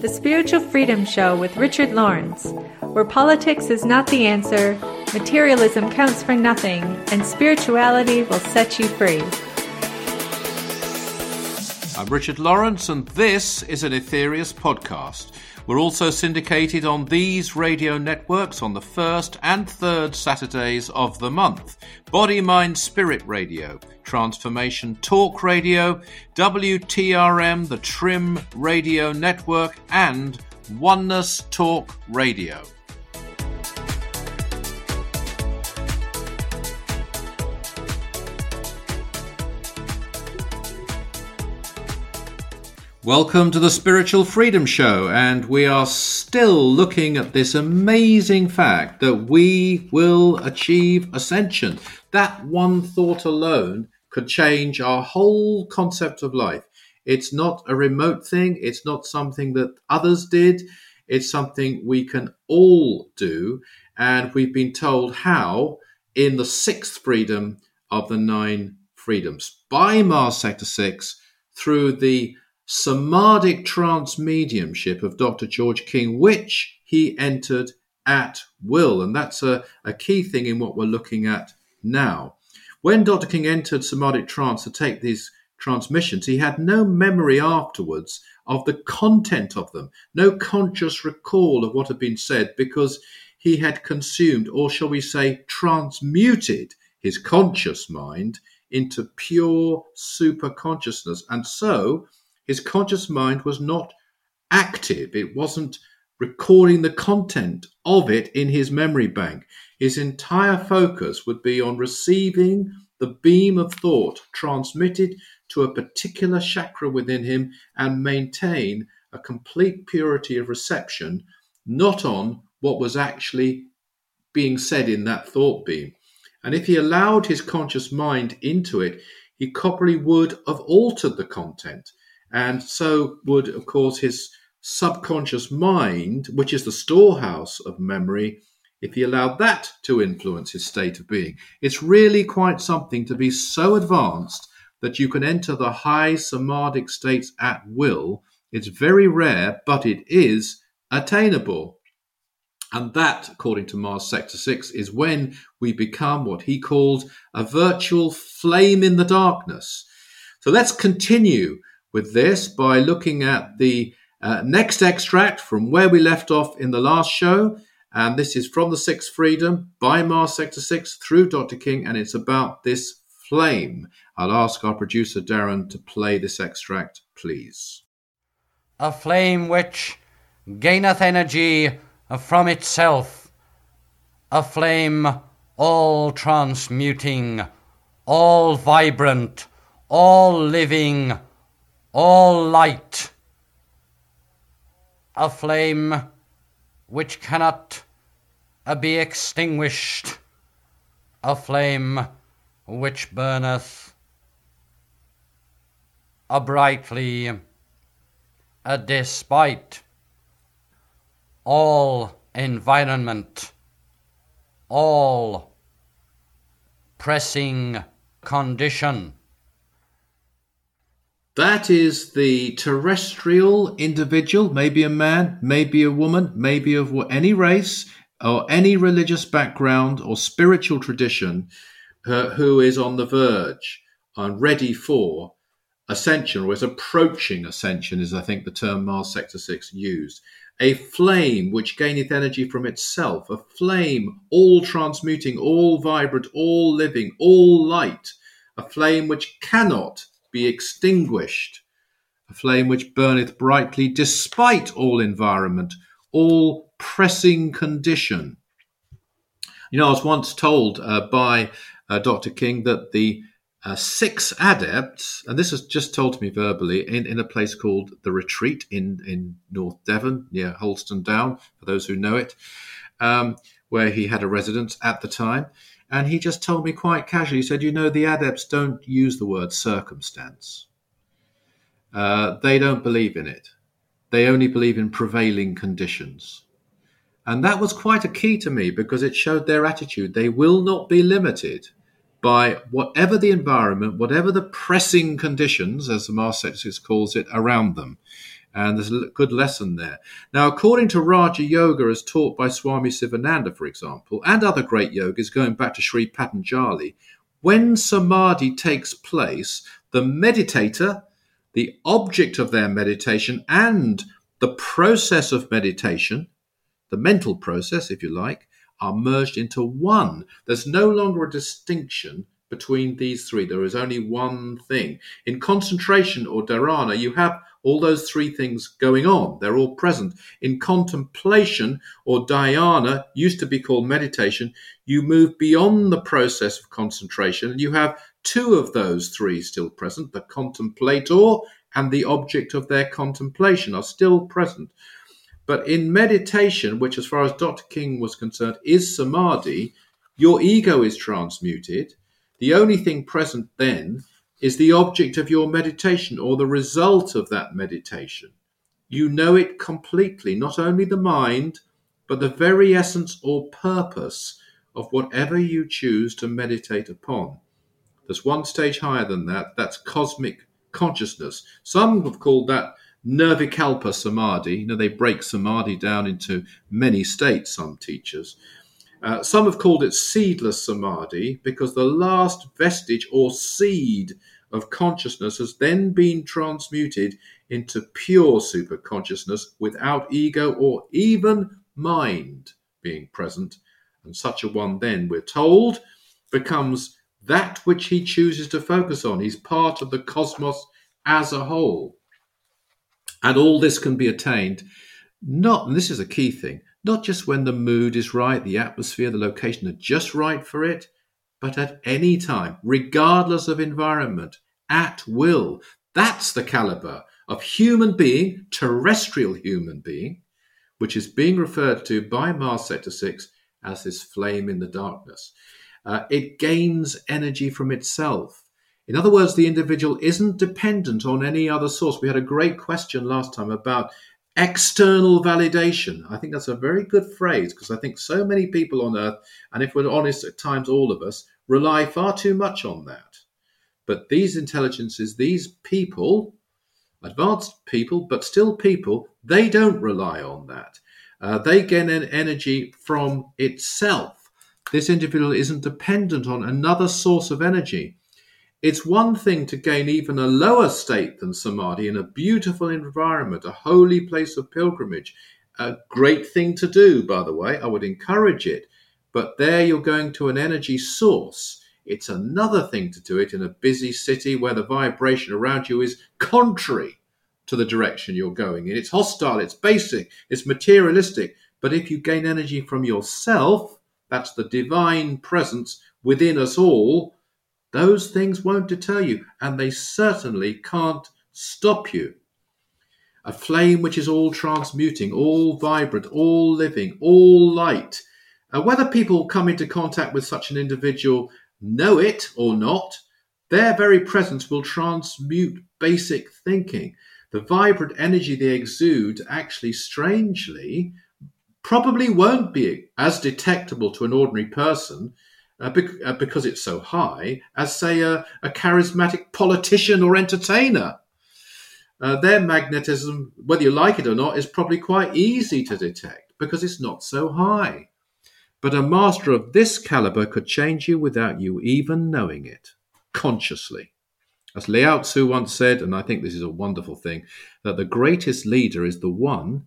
The Spiritual Freedom Show with Richard Lawrence, where politics is not the answer, materialism counts for nothing, and spirituality will set you free. I'm Richard Lawrence, and this is an Aetherius podcast. We're also syndicated on these radio networks on the first and third Saturdays of the month Body, Mind, Spirit Radio, Transformation Talk Radio, WTRM, the Trim Radio Network, and Oneness Talk Radio. Welcome to the Spiritual Freedom Show, and we are still looking at this amazing fact that we will achieve ascension. That one thought alone could change our whole concept of life. It's not a remote thing, it's not something that others did, it's something we can all do, and we've been told how in the sixth freedom of the nine freedoms by Mars Sector 6 through the samadhic trance mediumship of Dr. George King, which he entered at will. And that's a, a key thing in what we're looking at now. When Dr. King entered samadhic trance to take these transmissions, he had no memory afterwards of the content of them, no conscious recall of what had been said, because he had consumed, or shall we say, transmuted his conscious mind into pure super consciousness. And so his conscious mind was not active, it wasn't recording the content of it in his memory bank. His entire focus would be on receiving the beam of thought transmitted to a particular chakra within him and maintain a complete purity of reception, not on what was actually being said in that thought beam. And if he allowed his conscious mind into it, he probably would have altered the content. And so would, of course, his subconscious mind, which is the storehouse of memory, if he allowed that to influence his state of being. It's really quite something to be so advanced that you can enter the high samadhic states at will. It's very rare, but it is attainable. And that, according to Mars Sector 6, is when we become what he called a virtual flame in the darkness. So let's continue with this by looking at the uh, next extract from where we left off in the last show. And this is from the Sixth Freedom by Mars Sector 6 through Dr. King, and it's about this flame. I'll ask our producer Darren to play this extract, please. A flame which gaineth energy from itself, a flame all transmuting, all vibrant, all living all light, a flame which cannot uh, be extinguished, a flame which burneth a brightly, uh, despite all environment, all pressing condition. That is the terrestrial individual, maybe a man, maybe a woman, maybe of any race or any religious background or spiritual tradition, uh, who is on the verge and ready for ascension or is approaching ascension, is I think the term Mars Sector 6 used. A flame which gaineth energy from itself, a flame all transmuting, all vibrant, all living, all light, a flame which cannot be extinguished, a flame which burneth brightly despite all environment, all pressing condition. You know, I was once told uh, by uh, Dr. King that the uh, six adepts, and this was just told to me verbally, in, in a place called The Retreat in, in North Devon, near Holdstone Down, for those who know it, um, where he had a residence at the time. And he just told me quite casually, he said, You know, the adepts don't use the word circumstance. Uh, they don't believe in it. They only believe in prevailing conditions. And that was quite a key to me because it showed their attitude. They will not be limited by whatever the environment, whatever the pressing conditions, as the Master calls it, around them. And there's a good lesson there. Now, according to Raja Yoga, as taught by Swami Sivananda, for example, and other great yogis going back to Sri Patanjali, when samadhi takes place, the meditator, the object of their meditation, and the process of meditation, the mental process, if you like, are merged into one. There's no longer a distinction between these three. There is only one thing. In concentration or dharana, you have all those three things going on. They're all present. In contemplation or dhyana, used to be called meditation, you move beyond the process of concentration you have two of those three still present. The contemplator and the object of their contemplation are still present. But in meditation, which, as far as Dr. King was concerned, is samadhi, your ego is transmuted. The only thing present then is the object of your meditation or the result of that meditation. You know it completely, not only the mind, but the very essence or purpose of whatever you choose to meditate upon. There's one stage higher than that, that's cosmic consciousness. Some have called that Nirvikalpa Samadhi. You know, they break Samadhi down into many states, some teachers. Uh, some have called it seedless Samadhi because the last vestige or seed of consciousness has then been transmuted into pure superconsciousness without ego or even mind being present. And such a one, then, we're told, becomes that which he chooses to focus on. He's part of the cosmos as a whole. And all this can be attained not, and this is a key thing, not just when the mood is right, the atmosphere, the location are just right for it, but at any time, regardless of environment, at will. That's the caliber of human being, terrestrial human being, which is being referred to by Mars Sector 6 as this flame in the darkness. Uh, it gains energy from itself. In other words, the individual isn't dependent on any other source. We had a great question last time about external validation. I think that's a very good phrase because I think so many people on earth, and if we're honest, at times all of us, rely far too much on that. But these intelligences, these people, advanced people, but still people, they don't rely on that. Uh, they gain an energy from itself. This individual isn't dependent on another source of energy. It's one thing to gain even a lower state than samadhi in a beautiful environment, a holy place of pilgrimage. A great thing to do, by the way. I would encourage it. But there you're going to an energy source. It's another thing to do it in a busy city where the vibration around you is contrary to the direction you're going in. It's hostile, it's basic, it's materialistic. But if you gain energy from yourself, that's the divine presence within us all, those things won't deter you, and they certainly can't stop you. A flame which is all transmuting, all vibrant, all living, all light. Uh, whether people come into contact with such an individual know it or not, their very presence will transmute basic thinking. The vibrant energy they exude actually, strangely, probably won't be as detectable to an ordinary person uh, bec- uh, because it's so high, as say a, a charismatic politician or entertainer. Uh, their magnetism, whether you like it or not, is probably quite easy to detect because it's not so high. But a master of this caliber could change you without you even knowing it, consciously. As Lao Tzu once said, and I think this is a wonderful thing, that the greatest leader is the one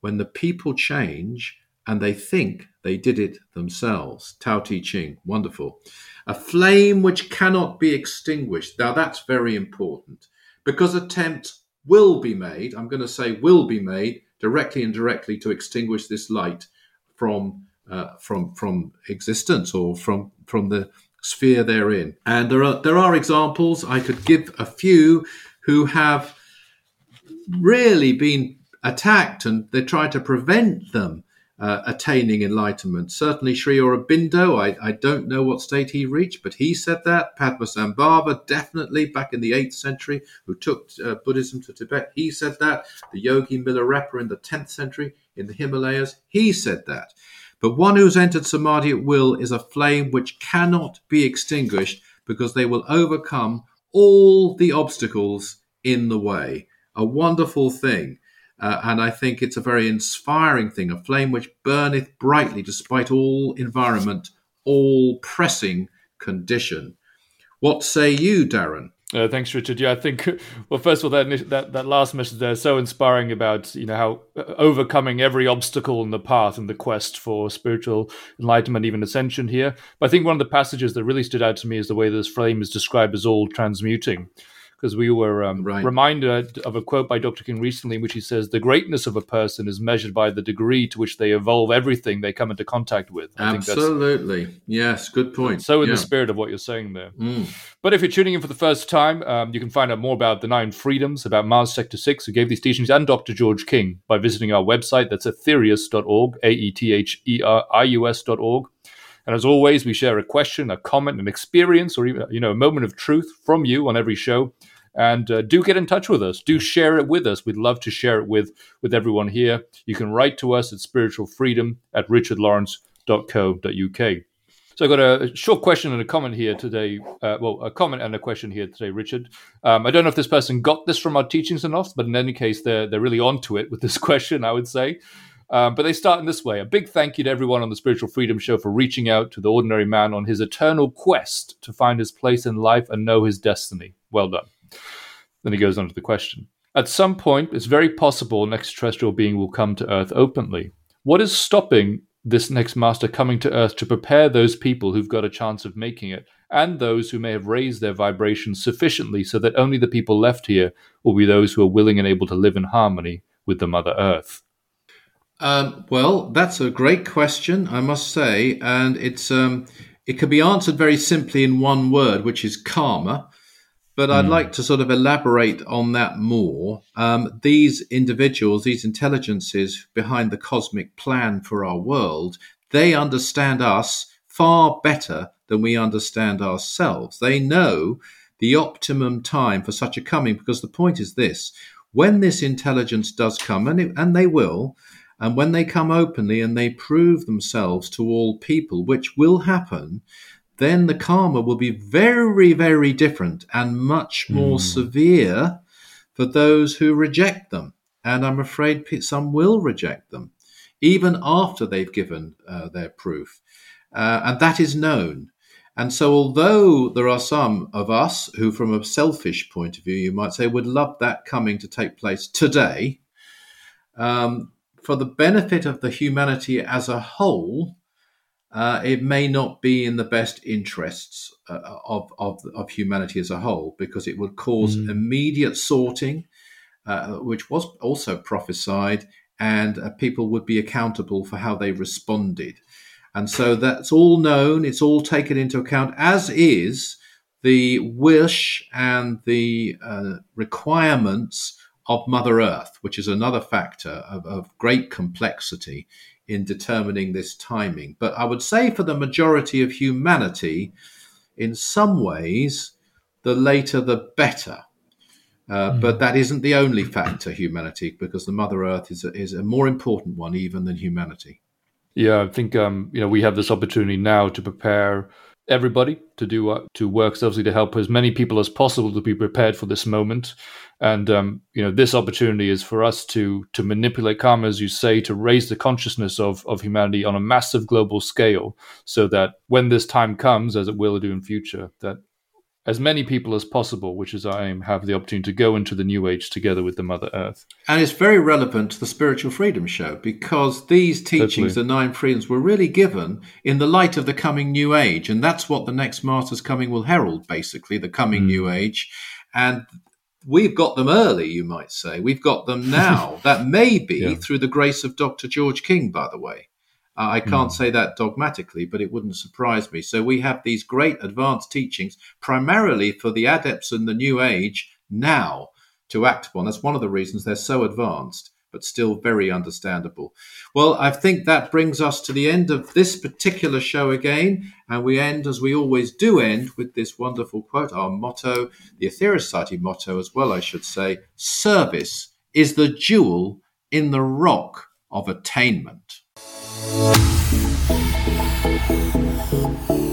when the people change and they think they did it themselves. Tao Te Ching, wonderful. A flame which cannot be extinguished. Now that's very important because attempts will be made, I'm going to say will be made directly and directly to extinguish this light from uh, from from existence or from from the sphere they're in. And there are there are examples I could give a few who have really been attacked and they try to prevent them uh, attaining enlightenment. Certainly, Sri Aurobindo, I, I, don't know what state he reached, but he said that. Padmasambhava, definitely back in the 8th century, who took uh, Buddhism to Tibet, he said that. The Yogi Milarepa in the 10th century in the Himalayas, he said that. But one who's entered samadhi at will is a flame which cannot be extinguished because they will overcome all the obstacles in the way. A wonderful thing. Uh, and I think it's a very inspiring thing, a flame which burneth brightly despite all environment, all pressing condition. What say you, Darren? Uh, thanks, Richard. Yeah, I think well, first of all, that that that last message there is so inspiring about you know how uh, overcoming every obstacle in the path and the quest for spiritual enlightenment, even ascension here. But I think one of the passages that really stood out to me is the way this flame is described as all transmuting because we were um, right. reminded of a quote by Dr. King recently in which he says, The greatness of a person is measured by the degree to which they evolve everything they come into contact with. I Absolutely. yes, good point. So, in yeah. the spirit of what you're saying there. Mm. But if you're tuning in for the first time, um, you can find out more about the nine freedoms, about Mars Sector 6, who gave these teachings, and Dr. George King by visiting our website. That's aetherius.org, A E T H E R I U S.org. And as always, we share a question, a comment, an experience, or even you know a moment of truth from you on every show. And uh, do get in touch with us. Do share it with us. We'd love to share it with with everyone here. You can write to us at spiritualfreedom at richardlawrence.co.uk. So I've got a short question and a comment here today. Uh, well, a comment and a question here today, Richard. Um, I don't know if this person got this from our teachings enough, but in any case, they're they're really onto it with this question. I would say. Um, but they start in this way A big thank you to everyone on the Spiritual Freedom Show for reaching out to the ordinary man on his eternal quest to find his place in life and know his destiny. Well done. Then he goes on to the question. At some point, it's very possible an extraterrestrial being will come to Earth openly. What is stopping this next master coming to Earth to prepare those people who've got a chance of making it, and those who may have raised their vibrations sufficiently so that only the people left here will be those who are willing and able to live in harmony with the Mother Earth? Um, well, that's a great question, I must say, and it's um, it can be answered very simply in one word, which is karma. But I'd mm. like to sort of elaborate on that more. Um, these individuals, these intelligences behind the cosmic plan for our world, they understand us far better than we understand ourselves. They know the optimum time for such a coming because the point is this when this intelligence does come, and, it, and they will, and when they come openly and they prove themselves to all people, which will happen, then the karma will be very, very different and much more mm. severe for those who reject them. And I'm afraid some will reject them, even after they've given uh, their proof. Uh, and that is known. And so, although there are some of us who, from a selfish point of view, you might say, would love that coming to take place today, um, for the benefit of the humanity as a whole, uh, it may not be in the best interests uh, of, of, of, humanity as a whole because it would cause mm. immediate sorting, uh, which was also prophesied, and uh, people would be accountable for how they responded. And so that's all known, it's all taken into account, as is the wish and the uh, requirements of Mother Earth, which is another factor of, of great complexity in determining this timing. But I would say for the majority of humanity, in some ways, the later the better. Uh, mm. But that isn't the only factor, humanity, because the Mother Earth is a, is a more important one even than humanity. Yeah, I think um, you know we have this opportunity now to prepare everybody to do uh, to work selflessly to help as many people as possible to be prepared for this moment. And um, you know this opportunity is for us to to manipulate karma as you say to raise the consciousness of of humanity on a massive global scale so that when this time comes as it will do in future that as many people as possible, which is our aim, have the opportunity to go into the new age together with the Mother Earth. And it's very relevant to the Spiritual Freedom Show because these teachings, the nine freedoms, were really given in the light of the coming new age. And that's what the next Master's coming will herald, basically, the coming mm. new age. And we've got them early, you might say. We've got them now. that may be yeah. through the grace of Dr. George King, by the way. Uh, I can't mm. say that dogmatically, but it wouldn't surprise me. So we have these great advanced teachings, primarily for the adepts in the New Age now to act upon. That's one of the reasons they're so advanced, but still very understandable. Well, I think that brings us to the end of this particular show again. And we end, as we always do end, with this wonderful quote, our motto, the Aetherius Society motto as well, I should say service is the jewel in the rock of attainment. Thank you.